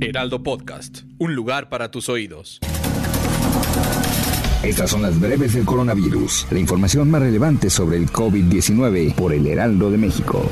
Heraldo Podcast, un lugar para tus oídos. Estas son las breves del coronavirus, la información más relevante sobre el COVID-19 por el Heraldo de México.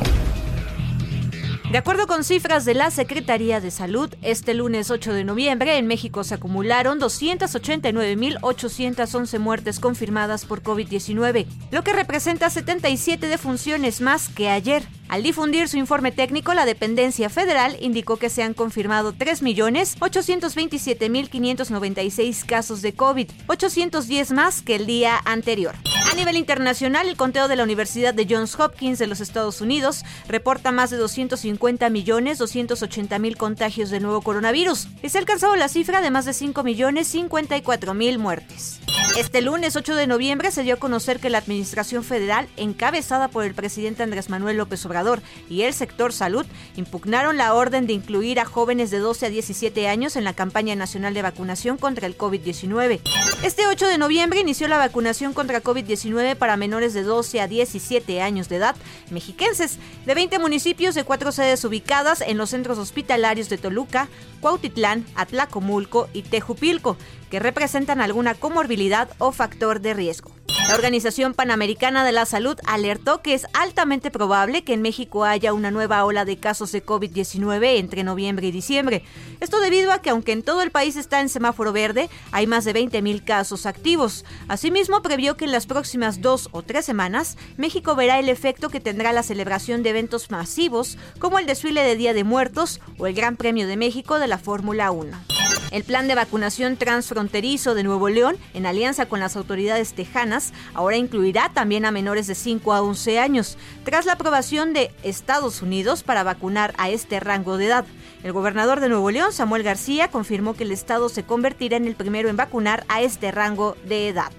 De acuerdo con cifras de la Secretaría de Salud, este lunes 8 de noviembre en México se acumularon 289.811 muertes confirmadas por COVID-19, lo que representa 77 defunciones más que ayer. Al difundir su informe técnico, la dependencia federal indicó que se han confirmado 3.827.596 casos de COVID, 810 más que el día anterior. A nivel internacional, el conteo de la Universidad de Johns Hopkins de los Estados Unidos reporta más de 250 millones 280 mil contagios de nuevo coronavirus y se ha alcanzado la cifra de más de 5 millones 54 mil muertes. Este lunes 8 de noviembre se dio a conocer que la Administración Federal, encabezada por el presidente Andrés Manuel López Obrador y el sector salud, impugnaron la orden de incluir a jóvenes de 12 a 17 años en la campaña nacional de vacunación contra el COVID-19. Este 8 de noviembre inició la vacunación contra COVID-19 para menores de 12 a 17 años de edad mexiquenses de 20 municipios de cuatro sedes ubicadas en los centros hospitalarios de Toluca, Cuautitlán, Atlacomulco y Tejupilco, que representan alguna comorbilidad o factor de riesgo. La Organización Panamericana de la Salud alertó que es altamente probable que en México haya una nueva ola de casos de COVID-19 entre noviembre y diciembre. Esto debido a que aunque en todo el país está en semáforo verde, hay más de 20.000 casos activos. Asimismo, previó que en las próximas dos o tres semanas, México verá el efecto que tendrá la celebración de eventos masivos como el desfile de Día de Muertos o el Gran Premio de México de la Fórmula 1. El plan de vacunación transfronterizo de Nuevo León, en alianza con las autoridades tejanas, ahora incluirá también a menores de 5 a 11 años, tras la aprobación de Estados Unidos para vacunar a este rango de edad. El gobernador de Nuevo León, Samuel García, confirmó que el estado se convertirá en el primero en vacunar a este rango de edad.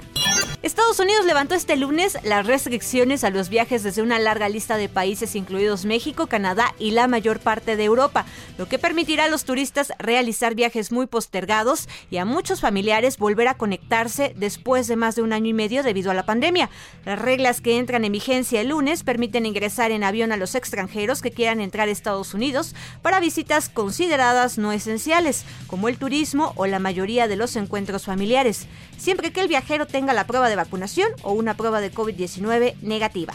Estados Unidos levantó este lunes las restricciones a los viajes desde una larga lista de países incluidos México, Canadá y la mayor parte de Europa, lo que permitirá a los turistas realizar viajes muy postergados y a muchos familiares volver a conectarse después de más de un año y medio debido a la pandemia. Las reglas que entran en vigencia el lunes permiten ingresar en avión a los extranjeros que quieran entrar a Estados Unidos para visitas consideradas no esenciales, como el turismo o la mayoría de los encuentros familiares, siempre que el viajero tenga la prueba de vacunación o una prueba de COVID-19 negativa.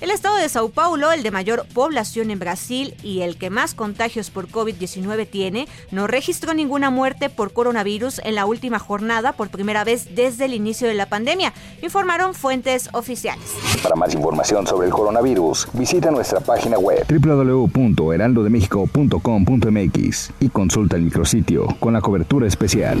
El estado de Sao Paulo, el de mayor población en Brasil y el que más contagios por COVID-19 tiene, no registró ninguna muerte por coronavirus en la última jornada por primera vez desde el inicio de la pandemia, informaron fuentes oficiales. Para más información sobre el coronavirus, visita nuestra página web www.heraldodemexico.com.mx y consulta el micrositio con la cobertura especial.